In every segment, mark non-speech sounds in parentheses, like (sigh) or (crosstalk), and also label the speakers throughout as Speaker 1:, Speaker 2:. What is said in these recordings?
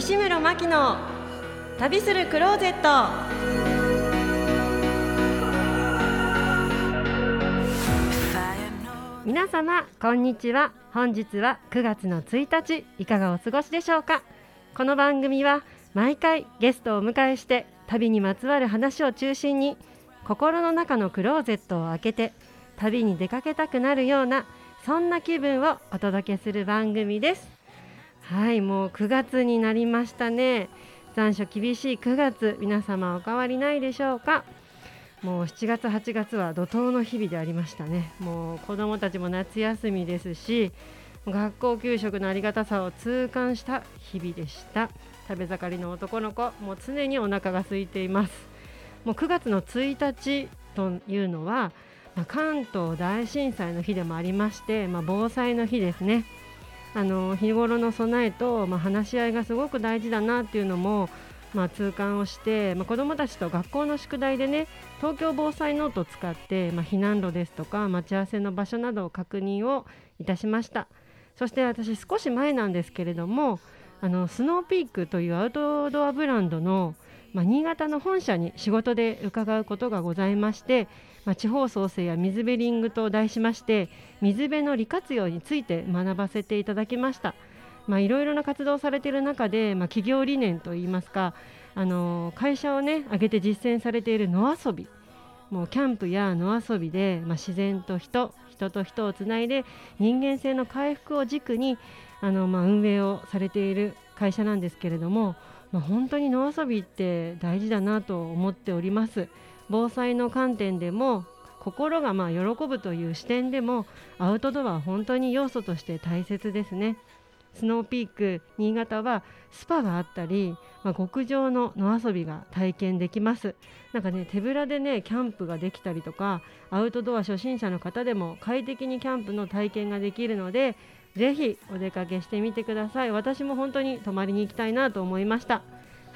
Speaker 1: 西村真希の旅するクローゼット。皆様こんにちは。本日は9月の1日いかがお過ごしでしょうか？この番組は毎回ゲストをお迎えして旅にまつわる話を中心に心の中のクローゼットを開けて旅に出かけたくなるようなそんな気分をお届けする番組です。はいもう9月になりましたね。残暑厳しい9月皆様お変わりないでしょうか？もう7月8月は怒涛の日々でありましたね。もう子どもたちも夏休みですし学校給食のありがたさを痛感した日々でした。食べ盛りの男の子もう常にお腹が空いています。もう9月の1日というのは、まあ、関東大震災の日でもありまして、まあ、防災の日ですね。あの日頃の備えと、まあ、話し合いがすごく大事だなっていうのもまあ、痛感をして、まあ、子どもたちと学校の宿題でね東京防災ノートを使って、まあ、避難路ですとか待ち合わせの場所などを確認をいたしました。そして私少し前なんですけれどもあのスノーピークというアウトドアブランドの、まあ、新潟の本社に仕事で伺うことがございまして、まあ、地方創生や水辺リングと題しまして水辺の利活用について学ばせていただきました。まあ、いろいろな活動をされている中で、まあ、企業理念といいますか、あの会社をね挙げて実践されている野遊びもうキャンプや野遊びで、まあ、自然と人人と人をつないで人間性の回復を軸にあの、まあ、運営をされている会社なんですけれども、まあ、本当に野遊びって大事だなと思っております防災の観点でも心がまあ喜ぶという視点でもアウトドアは本当に要素として大切ですね。スノーピーク新潟はスパがあったり、まあ、極上の野遊びが体験できます。なんかね手ぶらでねキャンプができたりとかアウトドア初心者の方でも快適にキャンプの体験ができるのでぜひお出かけしてみてください。私も本当に泊まりに行きたいなと思いました。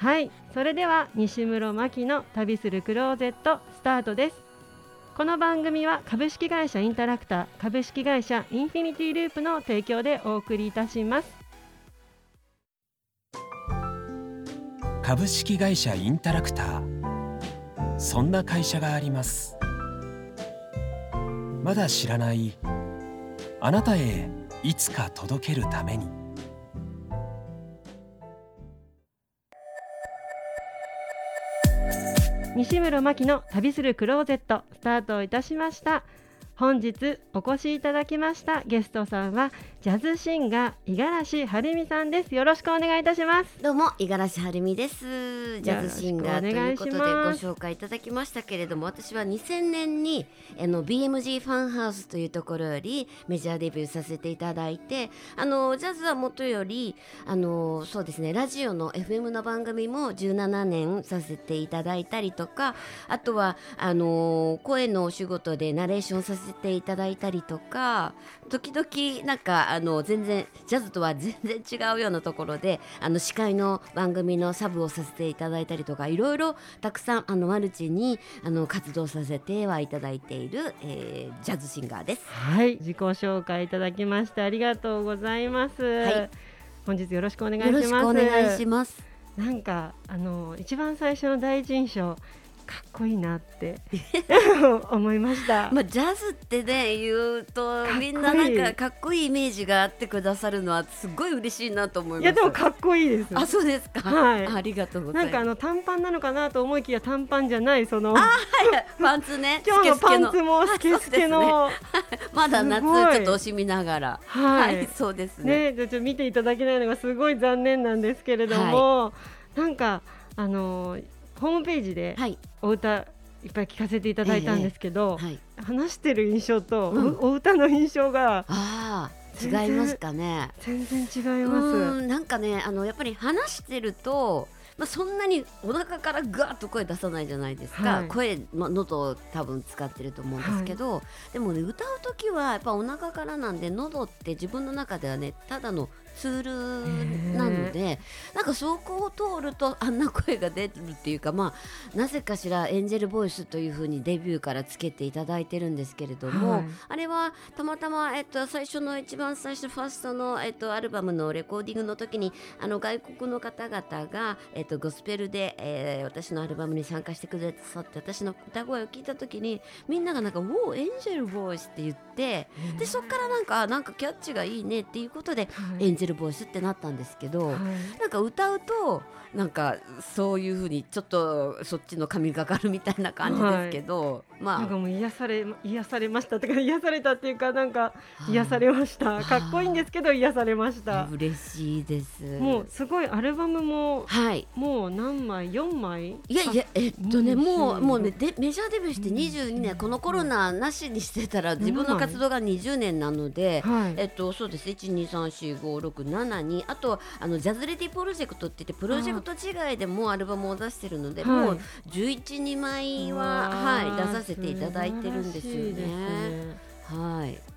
Speaker 1: はいそれでは西室真希の旅するクローゼットスタートです。この番組は株式会社インタラクター株式会社インフィニティループの提供でお送りいたします。
Speaker 2: 株式会社インタラクター。そんな会社があります。まだ知らない。あなたへいつか届けるために。
Speaker 1: 西室真希の旅するクローゼットスタートいたしました。本日お越しいただきましたゲストさんはジャズシンガー五十嵐晴美さんです。よろしくお願いいたします。
Speaker 3: どうも五十嵐晴美です。ジャズシンガーということでご紹介いただきましたけれども私は2000年にあの BMG ファンハウスというところよりメジャーデビューさせていただいてあのジャズはもとよりあのそうですねラジオの FM の番組も17年させていただいたりとかあとはあの声のお仕事でナレーションさせていただいたりとか時々なんかあの全然ジャズとは全然違うようなところであの司会の番組のサブをさせていただいたりとかいろいろたくさんあのマルチにあの活動させてはいただいている、えー、ジャズシンガーです。
Speaker 1: はい自己紹介いただきましてありがとうございます。
Speaker 3: はい、
Speaker 1: 本日よろしくお願いします。
Speaker 3: よろしくお願いします。
Speaker 1: なんかあの一番最初の第一印象かっこいいなって (laughs) 思いました。
Speaker 3: まあジャズってね言うとみんななんかかっこいいイメージがあってくださるのはすごい嬉しいなと思います。
Speaker 1: いやでもかっこいいです。
Speaker 3: あそうですか。
Speaker 1: はい。
Speaker 3: ありがとうございます。
Speaker 1: なんかあの短パンなのかなと思いきや短パンじゃないその。
Speaker 3: あはいパンツね。(laughs)
Speaker 1: 今日のパンツもスケスケの。
Speaker 3: ね、(laughs) まだ夏ちょっと惜しみながら。
Speaker 1: はい、
Speaker 3: はい、そうですね。
Speaker 1: ねちょっと見ていただけないのがすごい残念なんですけれども、はい、なんかあのホームページでお歌、はいいっぱい聞かせていただいたんですけど、ええはい、話してる印象と、うん、お歌の印象が
Speaker 3: あ違いますかね。
Speaker 1: 全然違います。
Speaker 3: なんかねあのやっぱり話してるとまあ、そんなにお腹からガーッと声出さないじゃないですか、はい、声、まあ、喉を多分使ってると思うんですけど、はい、でもね歌う時はやっぱお腹からなんで喉って自分の中ではねただのツー。ルなのでなんかそこを通るとあんな声が出るっていうかまあなぜかしらエンジェルボイスというふうにデビューからつけていただいてるんですけれども、はい、あれはたまたま、えっと、最初の一番最初ファーストの、えっと、アルバムのレコーディングの時にあの外国の方々が、えっと、ゴスペルで、えー、私のアルバムに参加してくださって私の歌声を聞いた時にみんながなんか「Oh angel voice」って言ってでそこからなんかなんかキャッチがいいねっていうことで、はい、エンジェルボイスってなったんですけど、はい、なんか歌うとなんかそういうふうにちょっとそっちの神がかるみたいな感じですけど、はい、
Speaker 1: まあ。なんかもう癒され癒されましたとか癒されたっていうかなんか癒されました。かっこいいんですけど癒されました。
Speaker 3: 嬉しいです。
Speaker 1: もうすごいアルバムも、はい、もう何枚？4枚？
Speaker 3: いやいやえっとねもうもうねでメジャーデビューして22年、うん、このコロナなしにしてたら自分の活動が20年なので、はい、えっとそうです。1234567にあとあのジャズレディプロジェクトって言ってプロジェクト違いでもアルバムを出してるので、もう11、2枚は、はい、出させていただいてるんですよね。はい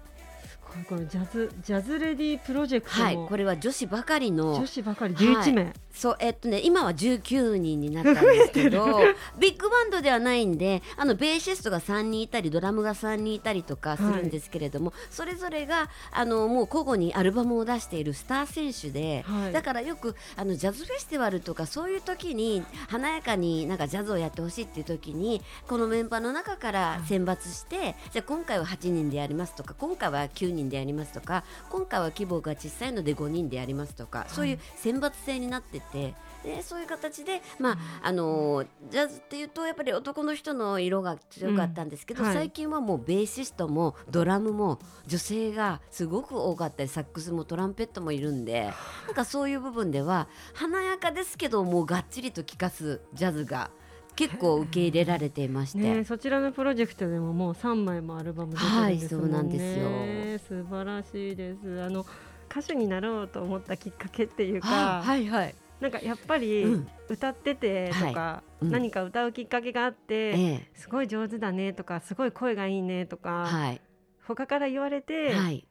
Speaker 1: このジャズジャズレディプロジェクト
Speaker 3: はいこれは女子ばかりの
Speaker 1: 女子ばかり11名、はい、
Speaker 3: そうえっとね今は19人になったんですけどビッグバンドではないんであのベーシストが3人いたりドラムが3人いたりとかするんですけれども、はい、それぞれがあのもう交互にアルバムを出しているスター選手で、はい、だからよくあのジャズフェスティバルとかそういう時に華やかになんかジャズをやってほしいっていう時にこのメンバーの中から選抜して、じゃあ今回は8人でやりますとか今回は9人でやりますとか今回は規模が小さいので5人でやりますとか、はい、そういう選抜制になっててでそういう形で、まああのジャズっていうとやっぱり男の人の色が強かったんですけど、うん。はい、最近はもうベーシストもドラムも女性がすごく多かったりサックスもトランペットもいるんでなんかそういう部分では華やかですけどもうがっちりと聴かすジャズが。結構受け入れられていまして、
Speaker 1: ね、そちらのプロジェクトでももう3枚もアルバム出てるんです、ね、はい、そうなんですよ。素晴らしいです。あの歌手になろうと思ったきっかけっていうか、
Speaker 3: はいはい、
Speaker 1: なんかやっぱり歌っててとか、うん、何か歌うきっかけがあって、はい、すごい上手だねとかすごい声がいいねとか、はい、他から言われて、はい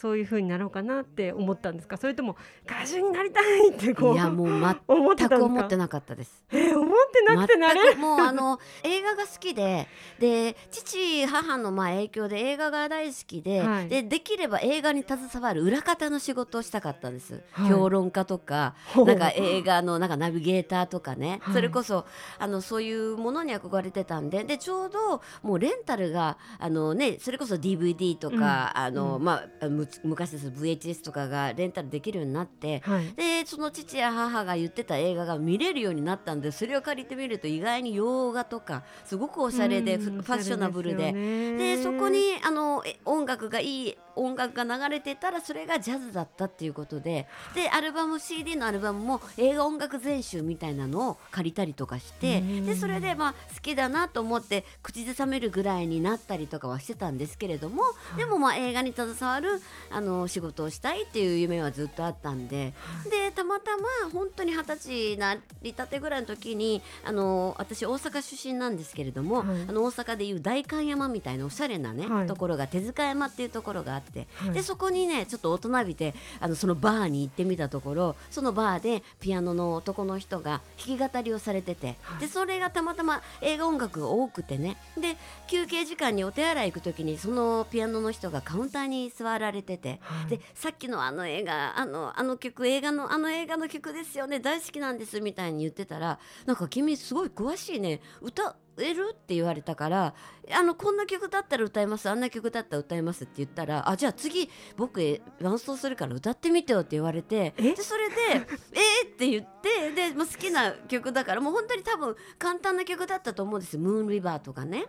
Speaker 1: そういう風になろうかなって思ったんですか？それとも歌手になりたいってこう
Speaker 3: いやもう全く (laughs) 思ってなかったです。
Speaker 1: えー、思ってなくてなれ
Speaker 3: もうあの映画が好きでで父母のまあ影響で映画が大好きではい、でできれば映画に携わる裏方の仕事をしたかったんです、はい、評論家とかなんか映画のなんかナビゲーターとかね、はい、それこそあのそういうものに憧れてたんででちょうどもうレンタルがあのねそれこそ DVD とか、うん、あの、うん、まあ昔です VHS とかがレンタルできるようになって、はい、でその父や母が言ってた映画が見れるようになったんでそれを借りてみると意外に洋画とかすごくおしゃれでファッショナブルで。でそこにあの音楽がいい音楽が流れてたらそれがジャズだったっていうことででアルバム CD のアルバムも映画音楽全集みたいなのを借りたりとかしてでそれでまあ好きだなと思って口ずさめるぐらいになったりとかはしてたんですけれどもでもまあ映画に携わるあの仕事をしたいっていう夢はずっとあったんででたまたま本当に二十歳になりたてぐらいの時にあの私大阪出身なんですけれども、はい、あの大阪でいう代官山みたいなおしゃれなね、はい、ところが手塚山っていうところがあって、はい、でそこにねちょっと大人びてあのそのバーに行ってみたところそのバーでピアノの男の人が弾き語りをされてて、でそれがたまたま映画音楽が多くてねで休憩時間にお手洗い行く時にそのピアノの人がカウンターに座られてて、でさっきのあの映画あのあの曲映画のあの映画の曲ですよね大好きなんですみたいに言ってたらなんか君すごい詳しいね歌えるって言われたからあのこんな曲だったら歌いますあんな曲だったら歌いますって言ったらあじゃあ次僕伴奏するから歌ってみてよって言われてでそれで「え？ー!」って言ってで、まあ、好きな曲だからもう本当に多分簡単な曲だったと思うんですよ「ムーンリバー」とかね。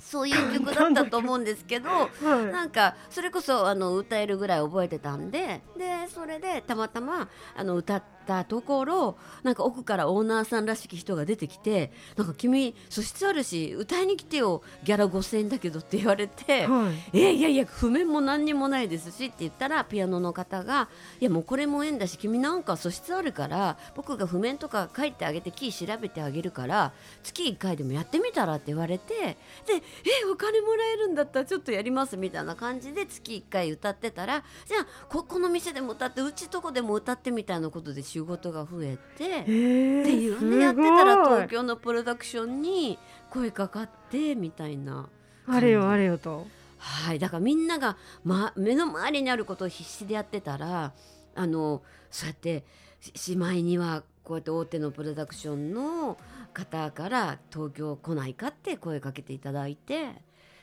Speaker 3: そういう曲だったと思うんですけど、はい、なんかそれこそあの歌えるぐらい覚えてたんででそれでたまたまあの歌ったたところなんか奥からオーナーさんらしき人が出てきて「なんか君素質あるし歌いに来てよギャラ5,000円だけど」って言われて
Speaker 1: はい「
Speaker 3: えいやいや譜面も何にもないですし」って言ったらピアノの方が「いやもうこれも縁だし君なんか素質あるから僕が譜面とか書いてあげてキー調べてあげるから月1回でもやってみたら」って言われてで「えお金もらえるんだったらちょっとやります」みたいな感じで月1回歌ってたらじゃあここの店でも歌ってうちとこでも歌ってみたいなことで仕事が増えて。
Speaker 1: えー
Speaker 3: っていうねやってたら東京のプロダクションに声かかってみたいな
Speaker 1: あれよあれよと
Speaker 3: はいだからみんなが、ま、目の周りにあることを必死でやってたらあのそうやってししまいにはこうやって大手のプロダクションの方から東京来ないかって声かけていただいて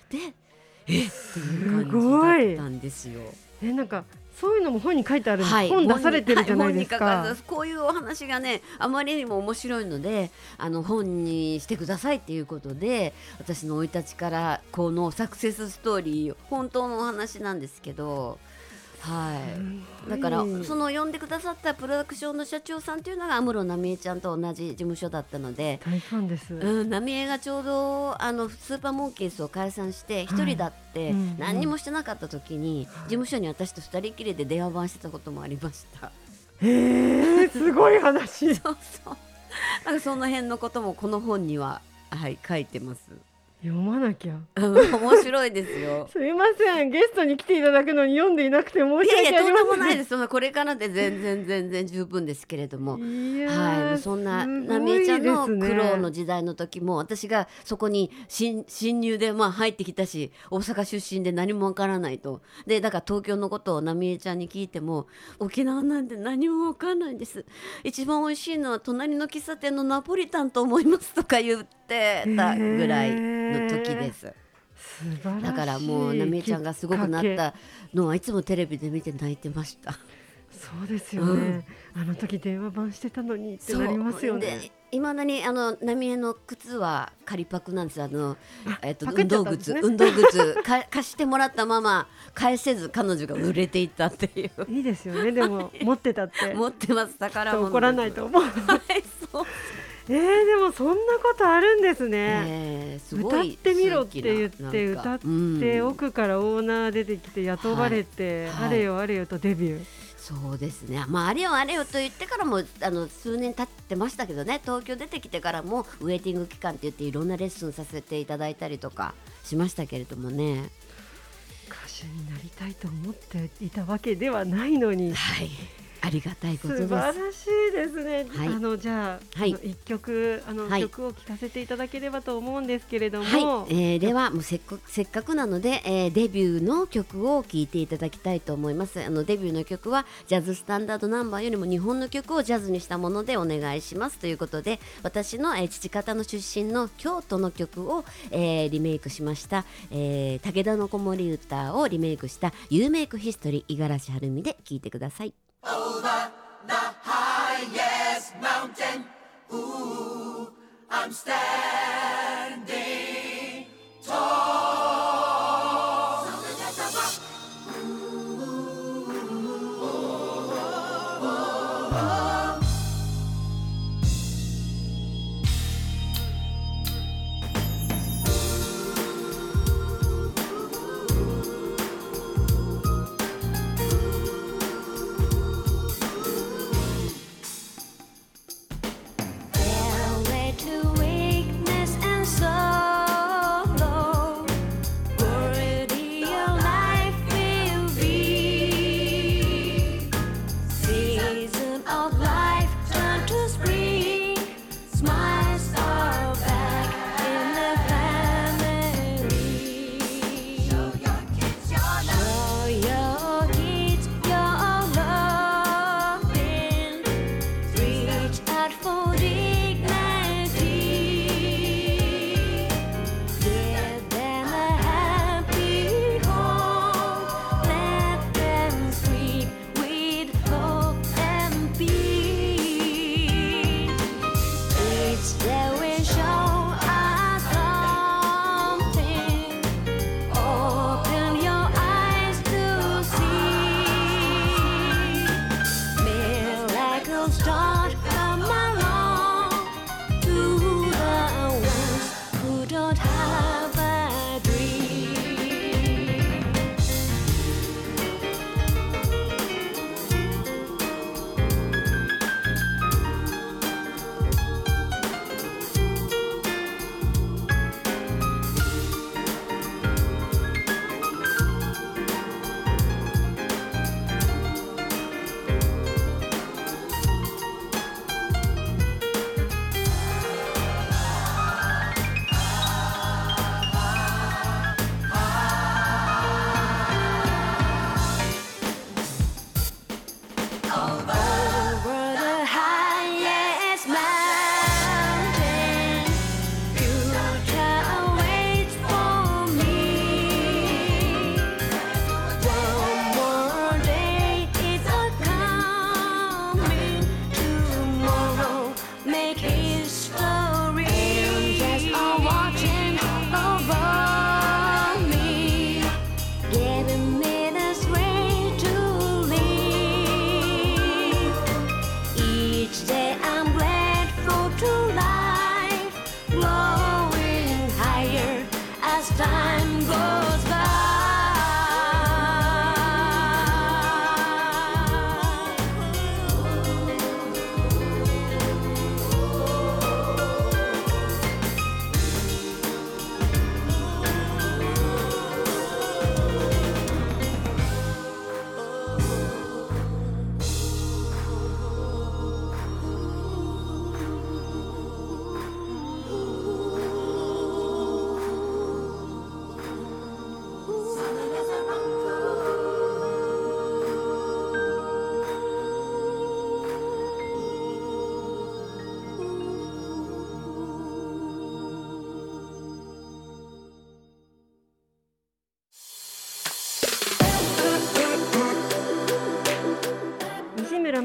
Speaker 3: でえっっていう感じだったんですよ。
Speaker 1: えなんかそういうのも本に書いてあるんです、
Speaker 3: はい、
Speaker 1: 本出されてるじゃないです
Speaker 3: はい
Speaker 1: か
Speaker 3: こういうお話がねあまりにも面白いのであの本にしてくださいっていうことで私の生い立ちからこのサクセスストーリー本当のお話なんですけど。はい、だから、
Speaker 1: はい
Speaker 3: その呼んでくださったプロダクションの社長さんっていうのが安室奈美恵ちゃんと同じ事務所だったので、
Speaker 1: 大ファンです、
Speaker 3: うん、奈美恵がちょうどあのスーパーモンキーズを解散して一人だって何にもしてなかった時に事務所に私と二人きりで電話番してたこともありました。
Speaker 1: へえすごい話。(laughs)
Speaker 3: そうそう。なんかその辺のこともこの本にははい書いてます。
Speaker 1: 読まなきゃ
Speaker 3: うん面白いですよ。(laughs)
Speaker 1: すいませんゲストに来ていただくのに読んでいなくて申
Speaker 3: い
Speaker 1: し訳あ
Speaker 3: やいやとんで
Speaker 1: りません
Speaker 3: もないです。そんなこれからで全然全然十分ですけれども。はい、そんな
Speaker 1: すごい
Speaker 3: なみえちゃんの苦労の時代の時も私がそこに新新 (laughs) 入でまあ入ってきたし大阪出身で何もわからないとでだから東京のことをなみえちゃんに聞いても沖縄なんて何もわかんないんです一番美味しいのは隣の喫茶店のナポリタンと思いますとか言ってたぐらいの時です。だからもうなみえちゃんがすごくなったのはいつもテレビで見て泣いてました。
Speaker 1: けそうですよね、あの時電話番してたのにってなりますよね。
Speaker 3: いまだにあの浪江の靴は仮パクなんです。あのえっと運動靴。運動靴。か (laughs) 貸してもらったまま返せず彼女が売れていったっていう。
Speaker 1: いいですよね。でも持ってたって。(laughs)
Speaker 3: 持ってます宝物です
Speaker 1: 怒らないと思う。(laughs)
Speaker 3: はいそう
Speaker 1: えー、でもそんなことあるんですね、
Speaker 3: えー
Speaker 1: 歌っ
Speaker 3: い
Speaker 1: てみろって言って歌って
Speaker 3: うん。
Speaker 1: 奥からオーナー出てきて雇われて、
Speaker 3: はい
Speaker 1: あれよあれよとデビュー、
Speaker 3: そうですね、まあ、あれよあれよと言ってからもあの数年経ってましたけどね。東京出てきてからもウェイティング期間って言っていろんなレッスンさせていただいたりとかしましたけれどもね。
Speaker 1: 歌手になりたいと思っていたわけではないのに。
Speaker 3: はいありがたいことです。
Speaker 1: 素晴らしいですね。
Speaker 3: はい。
Speaker 1: あのじゃあ、
Speaker 3: はい。
Speaker 1: 一曲あの、
Speaker 3: はい。
Speaker 1: 曲を聴かせていただければと思うんですけれども、
Speaker 3: はい、えーではもうせっかくせっかくなので、えーデビューの曲を聴いていただきたいと思います。あのデビューの曲はジャズスタンダードナンバーよりも日本の曲をジャズにしたものでお願いしますということで私の、えー父方の出身の京都の曲を、えーリメイクしました、えー武田の子守歌をリメイクした「ユーメイクヒストリー五十嵐晴美」で聴いてください。
Speaker 4: over the highest
Speaker 3: mountain. Ooh, I'm standing.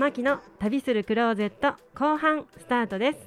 Speaker 1: 西村真希の旅するクローゼット後半スタートです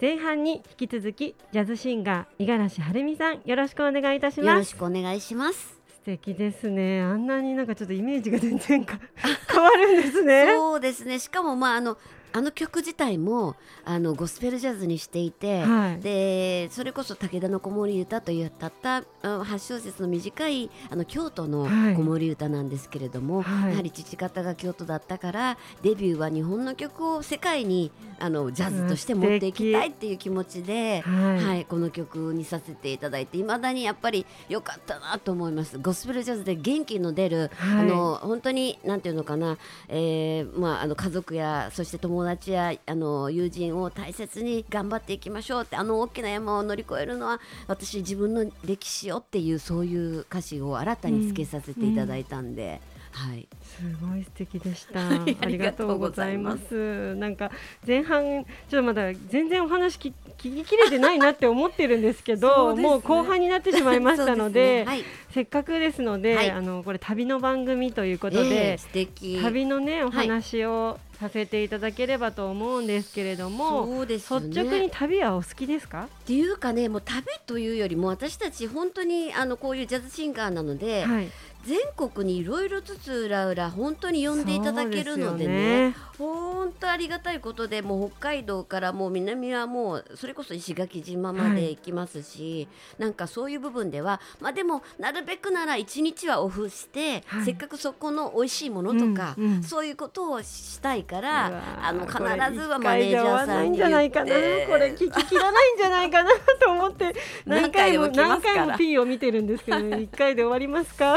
Speaker 1: 前半に引き続きジャズシンガー五十嵐晴美さんよろしくお願いいたし
Speaker 3: よ
Speaker 1: ます
Speaker 3: ろしくお願いします。
Speaker 1: 素敵ですねあんなになんかちょっとイメージが全然か (laughs) 変わるんですね
Speaker 3: そうですね。しかもまああのあの曲自体もあのゴスペルジャズにしていて、
Speaker 1: はい。
Speaker 3: でそれこそ武田の子守歌というたったあ8小節の短いあの京都の
Speaker 1: はい。
Speaker 3: 子守歌なんですけれども、
Speaker 1: はい。
Speaker 3: やはり父方が京都だったからデビューは日本の曲を世界にあのジャズとして持っていきたいっていう気持ちで、
Speaker 1: はい。
Speaker 3: はい、この曲にさせていただいていまだにやっぱり良かったなと思います。ゴスペルジャズで元気の出る、
Speaker 1: はい。
Speaker 3: あの本当になんていうのかな、えーまあ、あの家族やそして友達やあの友人を大切に頑張っていきましょうってあの大きな山を乗り越えるのは私自分の歴史をっていうそういう歌詞を新たにつけさせていただいたんで、はい、
Speaker 1: すごい素敵でした。(laughs)
Speaker 3: はい
Speaker 1: ありがとうございます。なんか前半ちょっとまだ全然お話聞聞ききれてないなって思ってるんですけ
Speaker 3: そ
Speaker 1: ど、(laughs)
Speaker 3: うね
Speaker 1: もう後半になってしまいましたので、
Speaker 3: そうすね
Speaker 1: せっかくですので、
Speaker 3: はい
Speaker 1: あのこれ旅の番組ということ
Speaker 3: はい、え
Speaker 1: で
Speaker 3: ー、素敵
Speaker 1: 旅のねお
Speaker 3: はい
Speaker 1: 話をさせていただければと思うんですけれども、
Speaker 3: そうですよね
Speaker 1: 率直に旅はお好きですか？
Speaker 3: っていうかねもう旅というよりも私たち本当にあのこういうジャズシンガーなので、
Speaker 1: はい。
Speaker 3: 全国にいろいろつつ裏裏本当に呼んでいただけるのでね。本当ありがたいことでもう北海道からもう南はもうそれこそ石垣島まで行きますし、なんかそういう部分ではまあでもなるべくなら一日はオフして、
Speaker 1: はい。
Speaker 3: せっかくそこの美味しいものとか、
Speaker 1: うんうん。
Speaker 3: そういうことをしたいから
Speaker 1: ー
Speaker 3: あの必ずはマネージャーさんに言って
Speaker 1: これ聞き切らないんじゃないかな。と思って何回も
Speaker 3: 何回も
Speaker 1: P を見て。るんですけど、ね、一回で終わりますか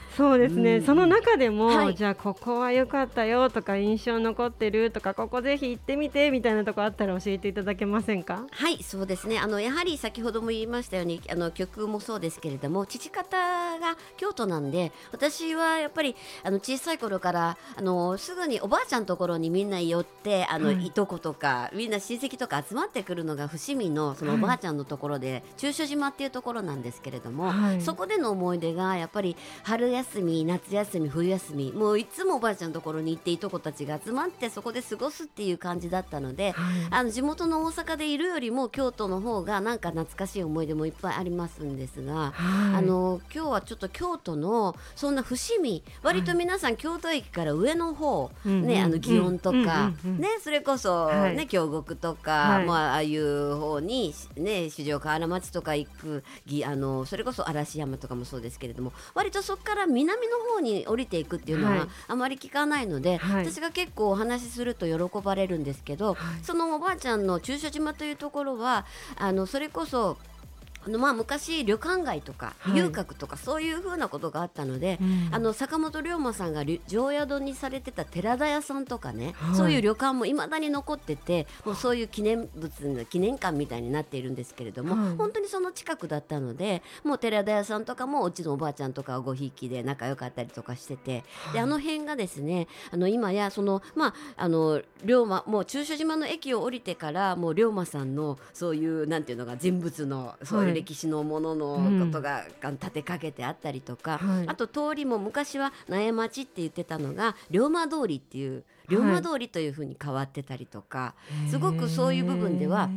Speaker 1: そうですね、
Speaker 3: うん。
Speaker 1: その中でも、
Speaker 3: はい。
Speaker 1: じゃあここは良かったよとか印象残ってるとかここぜひ行ってみてみたいなとこあったら教えていただけませんか？
Speaker 3: はいそうですね。あのやはり先ほども言いましたようにあの曲もそうですけれども父方が京都なんで私はやっぱりあの小さい頃からあのすぐにおばあちゃんのところにみんな寄ってあの、
Speaker 1: はい。
Speaker 3: い、とことかみんな親戚とか集まってくるのが伏見のそのおばあちゃんのところで、中所島っていうところなんですけれども、
Speaker 1: はい。
Speaker 3: そこでの思い出がやっぱり春休み夏休み冬休みもういつもおばあちゃんのところに行っていとこたちが集まってそこで過ごすっていう感じだったので、あの地元の大阪でいるよりも京都の方がなんか懐かしい思い出もいっぱいありますんですが、
Speaker 1: はい。
Speaker 3: あの今日はちょっと京都のそんな伏見割と皆さん京都駅から上の方、
Speaker 1: うん
Speaker 3: ねあの祇園とか、ねそれこそ、
Speaker 1: はい。
Speaker 3: ね京極とか、
Speaker 1: はい。
Speaker 3: まあああいう方にね四条河原町とか行くぎあのそれこそ嵐山とかもそうですけれども割とそこから南の方に降りていくっていうの
Speaker 1: は
Speaker 3: あまり聞かないので、
Speaker 1: はい。
Speaker 3: 私が結構お話しすると喜ばれるんですけど、
Speaker 1: はい。
Speaker 3: そのおばあちゃんの中所島というところはあのそれこそあのまあ昔旅館街とか
Speaker 1: はい。
Speaker 3: 遊郭とかそういうふうなことがあったので、
Speaker 1: うん。
Speaker 3: あの坂本龍馬さんがり常宿にされてた寺田屋さんとかね、
Speaker 1: はい。
Speaker 3: そういう旅館もいまだに残っててもうそういう記念物の記念館みたいになっているんですけれども、
Speaker 1: はい。
Speaker 3: 本当にその近くだったのでもう寺田屋さんとかもうちのおばあちゃんとかはごひいきで仲良かったりとかしてて、であの辺がですねあの今やそのまああの龍馬もう中所島の駅を降りてからもう龍馬さんのそういうなんていうのが人物のそういう歴史のもののことが、が立てかけてあったりとか、
Speaker 1: はい。
Speaker 3: あと通りも昔は苗町って言ってたのが龍馬通りっていう龍馬通りというふうに変わってたりとか、すごくそういう部分では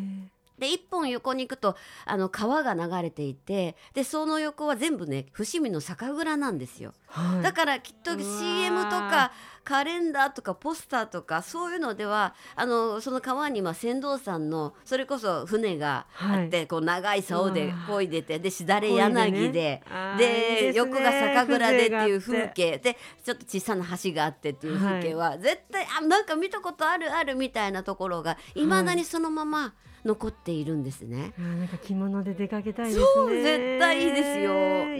Speaker 3: で一本横に行くとあの川が流れていてでその横は全部ね伏見の酒蔵なんですよ、
Speaker 1: はい、
Speaker 3: だからきっと CM とかカレンダーとかポスターとかそういうのではあのその川には船頭さんのそれこそ船があって、はい、こう長い竿で漕いでてでしだれ柳でで、ね、横が酒蔵でって。いう風景。でちょっと小さな橋があってっていう風景は、はい、絶対あなんか見たことあるあるみたいなところがい。まだにそのまま、はい残っているんですね。
Speaker 1: なんか着物で出かけたいですね。
Speaker 3: そう絶対いいですよ。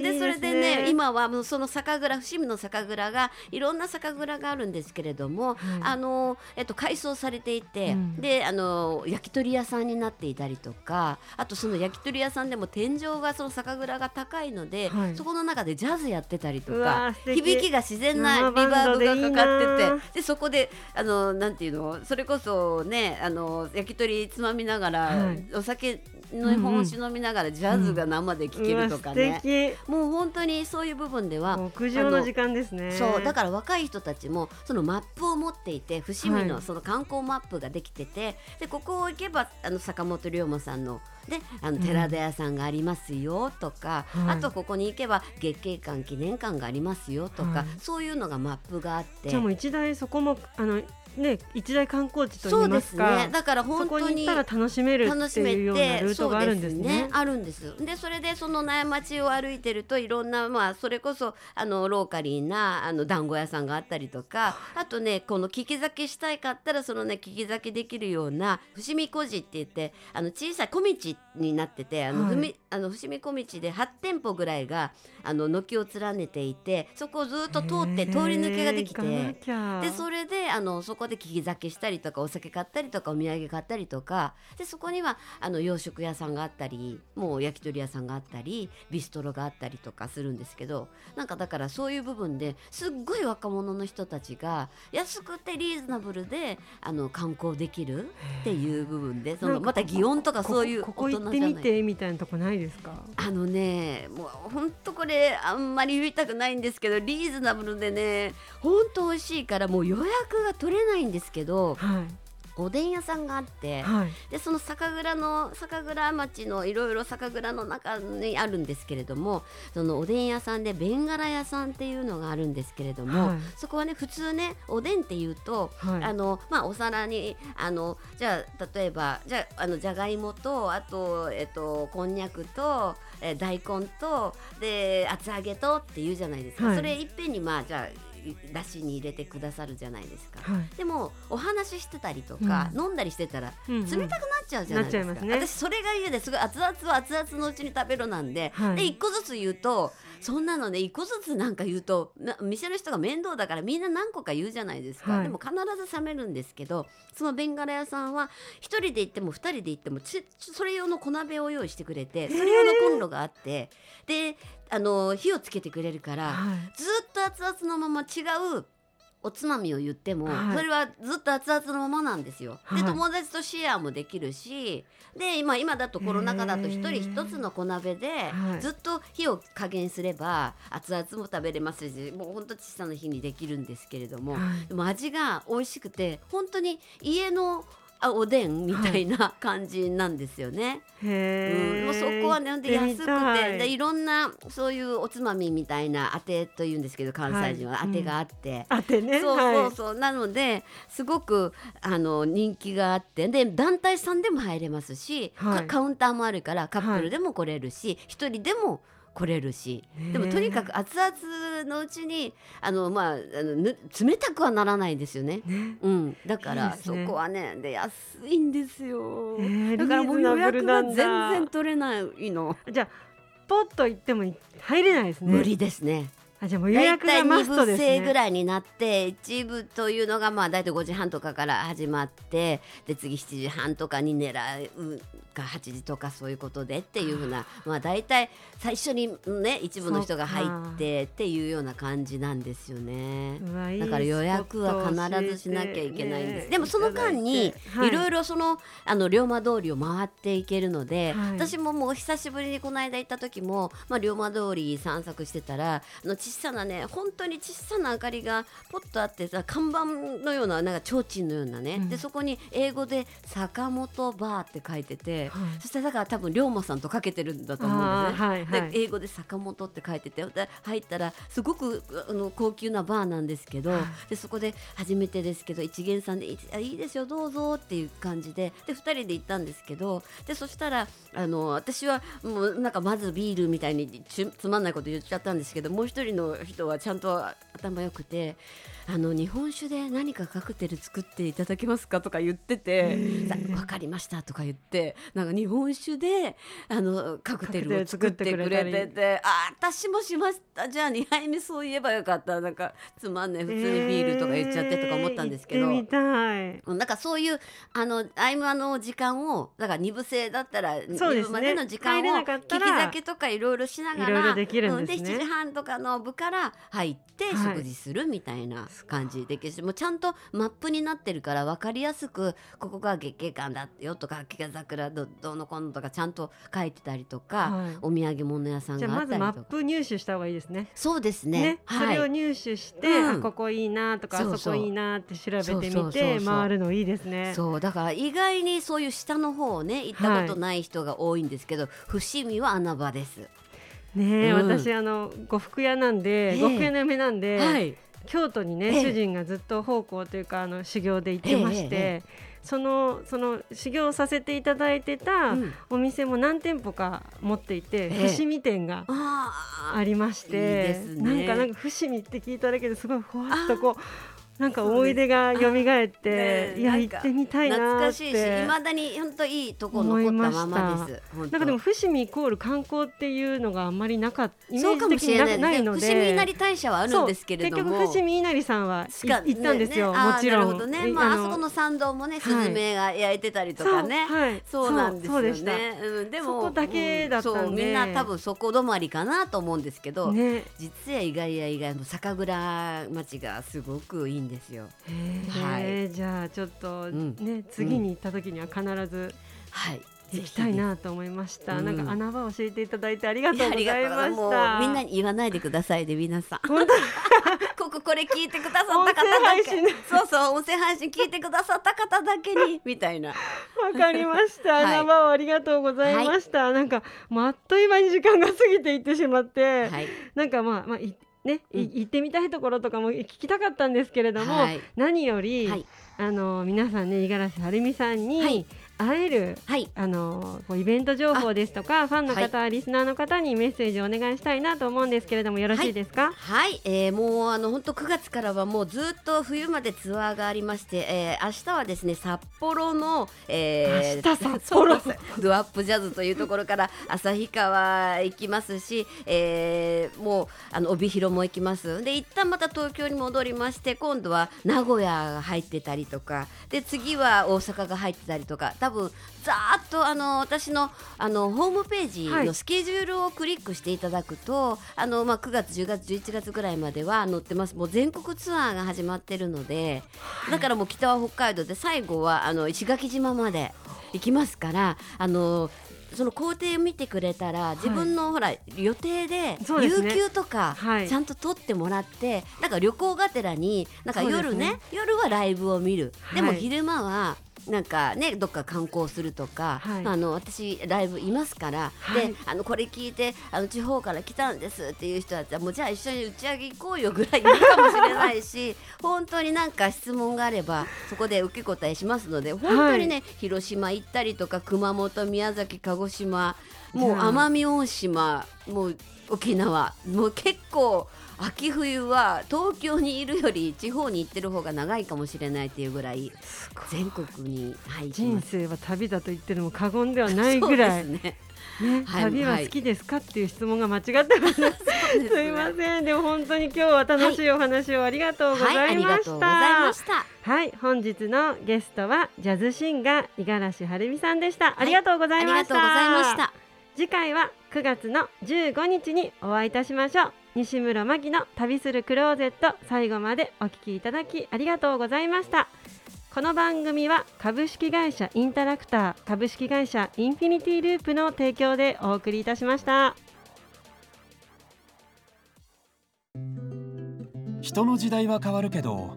Speaker 3: で、それでね今はもうその酒蔵伏見の酒蔵がいろんな酒蔵があるんですけれども、はい、あのえっと改装されていて、うん、であの焼き鳥屋さんになっていたりとか、あとその焼き鳥屋さんでも天井がその酒蔵が高いので、はい、そこの中でジャズやってたりとか、響きが自然なリバーブがかかってて、でそこであのなんていうのそれこそねあの焼き鳥つまみながらら、はい、お酒の日本酒飲みながらジャズが生で聴けるとかね、うんうん、もう本当にそういう部分では
Speaker 1: 屋上の時間ですね。
Speaker 3: そうだから若い人たちもそのマップを持っていて伏見のその観光マップができてて、はい、でここを行けばあの坂本龍馬さんのであの寺田屋さんがありますよとか、うん、あとここに行けば月経館記念館がありますよとか、はい、そういうのがマップがあって。
Speaker 1: じゃあもう一台そこもあのね一大観光地といいますか、
Speaker 3: ね、だから本当に
Speaker 1: 楽しめるっていうようなルートがあるんですね。
Speaker 3: ね。あるんです。でそれでその苗町を歩いてるといろんなまあそれこそあのローカリーなあの団子屋さんがあったりとかあとねこの聞き酒したいかったらそのね聞き酒できるような伏見小路って言ってあの小さい小道になっててあの、はい、あの伏見小道で8店舗ぐらいがあの軒を連ねていてそこをずっと通って通り抜けができてでそれであのそこで聞き酒したりとかお酒買ったりとかお土産買ったりとかでそこにはあの洋食屋さんがあったりもう焼き鳥屋さんがあったりビストロがあったりとかするんですけどなんかだからそういう部分ですっごい若者の人たちが安くてリーズナブルであの観光できるっていう部分でそのまた祇園とかそういう
Speaker 1: ここ行ってみてみたいなとこないですか？
Speaker 3: あのねもう本当これあんまり言いたくないんですけどリーズナブルでね本当美味しいからもう予約が取れないんですけど、はい。おでん屋さんがあって、はい、でその酒蔵の酒蔵町のいろいろ酒蔵の中にあるんですけれどもそのおでん屋さんでベンガラ屋さんっていうのがあるんですけれども、はい、そこはね普通ねおでんっていうと、はい、あのまあ、お皿にあのじゃあ例えばじゃあのじゃがいもとあと、えっと、こんにゃくと、え大根とで厚揚げとっていうじゃないですか、それいっぺんにまあじゃあだしに入れてくださるじゃないですか、はい、でもお話ししてたりとか、うん、飲んだりしてたら冷たくなっちゃうじゃないですか、うんうんね、私それが家ですごい熱々は熱々のうちに食べろなんで、はい、で1個ずつ言うとそんなのね1個ずつなんか言うと店の人が面倒だからみんな何個か言うじゃないですか、はい、でも必ず冷めるんですけどそのベンガラ屋さんは1人で行っても2人で行ってもそれ用の小鍋を用意してくれてそれ用のコンロがあってであの火をつけてくれるから、はい、ずっと熱々のまま違うおつまみを言っても、はい、それはずっと熱々のままなんですよ。で友達とシェアもできるしで今今だとコロナ禍だと一人一つの小鍋でずっと火を加減すれば熱々も食べれますしもうほんと小さな火にできるんですけれども、はい、でも味が美味しくて本当に家のあおでんみたいな感じなんですよね。
Speaker 1: はい、う
Speaker 3: ん、もうそこはねで安くてでいろんなそういうおつまみみたいなあてというんですけど関西人はあてがあって、
Speaker 1: あ、て、ね。
Speaker 3: そうそうそう、はい、なのですごくあの人気があってで団体さんでも入れますし、はい、カウンターもあるからカップルでも来れるし一、人でも来れるし。でもとにかく熱々のうちにあの、まあ、あのぬ冷たくはならないですよね、ね、うん、だからそこはねで安いんですよ、だからもう予約が全然取れないの。
Speaker 1: じゃあポッと行っても入れないですね。
Speaker 3: 無理ですね。
Speaker 1: あじゃあもう予約がマストですね。
Speaker 3: ぐらいになって一部というのがまあ大体5時半とかから始まってで次7時半とかに狙うか8時とかそういうことでっていうふうなまあ大体最初にね一部の人が入ってっていうような感じなんですよね。だから予約は必ずしなきゃいけないんです。でもその間にいろいろそのあの龍馬通りを回っていけるので、はい、私ももう久しぶりにこの間行った時もまあ龍馬通り散策してたらあの小さなね本当に小さな明かりがポッとあってさ看板のようななんか提灯のようなね、うん、でそこに英語で坂本バーって書いてて。て、はい、そしたらだから多分龍馬さんとかけてるんだと思うんですね、はいはい、で英語で坂本って書いてて入ったらすごくあの高級なバーなんですけど、はい、でそこで初めてですけど一元さんでいいですよどうぞっていう感じでで2人で行ったんですけどでそしたらあの私はもうなんかまずビールみたいにつまんないこと言っちゃったんですけどもう一人の人はちゃんと頭良くて。あの日本酒で何かカクテル作っていただけますかとか言ってて分かりましたとか言ってなんか日本酒であのカクテルを作ってくれててあ私もしました。じゃあ2杯目そう言えばよかった。なんかつまんない普通にビールとか言っちゃってとか思ったんですけど、えー、なんかそういうあの合間の時間をだから二部制だったら二部までの時間を聞き酒とかいろいろしながらで、ね、7時半とかの部から入って食事するみたいな。はい感じでもちゃんとマップになってるから分かりやすくここが月経館だよとか秋が桜どどのこのとかちゃんと書いてたりとか、はい、お土産物屋さんがあったりとか。
Speaker 1: まずマップ入手した方がいいですね。
Speaker 3: そうですね、ね。
Speaker 1: はい、それを入手して、うん、ここいいなとかあそこいいなって調べてみて回るのいいですね。
Speaker 3: そうだから意外にそういう下の方をね行ったことない人が多いんですけど、はい、伏見は穴場です。
Speaker 1: ね、うん、私あの呉服屋なんで、呉服屋の嫁なんで、はい、京都にね、ええ、主人がずっと奉公というかあの修行で行ってまして、え、そのその修行させていただいてたお店も何店舗か持っていて、伏見店がありまして、ね、なんかなんか伏見って聞いただけですごいふわっとこう。なんか思い出が蘇って、ね、いや行ってみたいな懐かしいし
Speaker 3: 未だに本当いいとこ残ったままです。
Speaker 1: なんかでも伏見イコール観光っていうのがあんまりなかったイメージ的になないので。
Speaker 3: 伏見稲荷大社はあるんですけれど
Speaker 1: も。結局伏見稲荷さんは行ったんですよ、ねね、もちろん。
Speaker 3: ね。まああそこの参道もねスズメが焼いてたりとかね、はい、そうなんですよね。うん、でも
Speaker 1: そこだけだったん
Speaker 3: で、みんな多分そこ止まりかなと思うんですけど、ね、実は意外や意外の酒蔵町がすごくいいんですよ。
Speaker 1: はい、じゃあちょっとね、うん、次に行った時には必ず、はい行きたいなと思いました。なんか穴場教えていただいてありがとうございました。
Speaker 3: みんなに言わないでくださいで皆さん。本当？(laughs) こここれ聞いてくださった方だけ、(laughs) そうそう音声配信聞いてくださった方だけに (laughs) みたいな。わ
Speaker 1: かりました。穴場をありがとうございました。はい、なんかもうあっという間に時間が過ぎていってしまって、はい、なんかまあまあね、うん、行ってみたいところとかも聞きたかったんですけれども、はい、何より、はい、あの皆さんね五十嵐晴美さんに、はい、会える、はい、あのこうイベント情報ですとかファンの方、はい、リスナーの方にメッセージをお願いしたいなと思うんですけれどもよろしいですか？
Speaker 3: はい、はい、えー、もうあの本当9月からはもうずっと冬までツアーがありまして、えー、明日はですね札幌の、
Speaker 1: えー、明日札幌
Speaker 3: ドアップジャズというところから旭川行きますし、えー、もうあの帯広も行きます。で一旦また東京に戻りまして今度は名古屋が入ってたりとかで次は大阪が入ってたりとか多分ざーっとあの私のあのホームページのスケジュールをクリックしていただくと、はい、あのまあ、9月、10月、11月ぐらいまでは載ってます、もう全国ツアーが始まってるので、はい、だからもう北は北海道で最後はあの石垣島まで行きますからあのその工程を見てくれたら自分のほら予定で有給とかちゃんと取ってもらってなんか旅行がてらになんか夜ね夜はライブを見る。でも昼間はなんかねどっか観光するとか、はい、あの私ライブいますから、はい、であのこれ聞いてあの地方から来たんですっていう人だったらもうじゃあ一緒に打ち上げ行こうよぐらいいるかもしれないし (laughs) 本当になんか質問があればそこで受け答えしますので本当にね、はい、広島行ったりとか熊本宮崎鹿児島もう奄美大島もう沖縄もう結構秋冬は東京にいるより地方に行ってる方が長いかもしれないっていうぐらい全国に、
Speaker 1: はい、人生は旅だと言っても過言ではないぐらい。ねね、はい、旅は好きですか、はい、っていう質問が間違ってます。すすいません、でも本当に今日は楽しいお話をありがとうございました。はい、はい、本日のゲストはジャズシンガー五十嵐晴美さんでした。ありがとうございました。次回は9月の15日にお会いいたしましょう。西村真希の旅するクローゼット最後までお聞きいただきありがとうございました。この番組は株式会社インタラクター株式会社インフィニティループの提供でお送りいたしました。
Speaker 2: 人の時代は変わるけど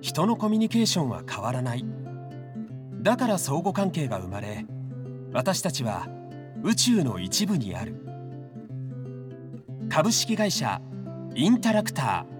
Speaker 2: 人のコミュニケーションは変わらない。だから相互関係が生まれ私たちは宇宙の一部にある。株式会社インタラクター。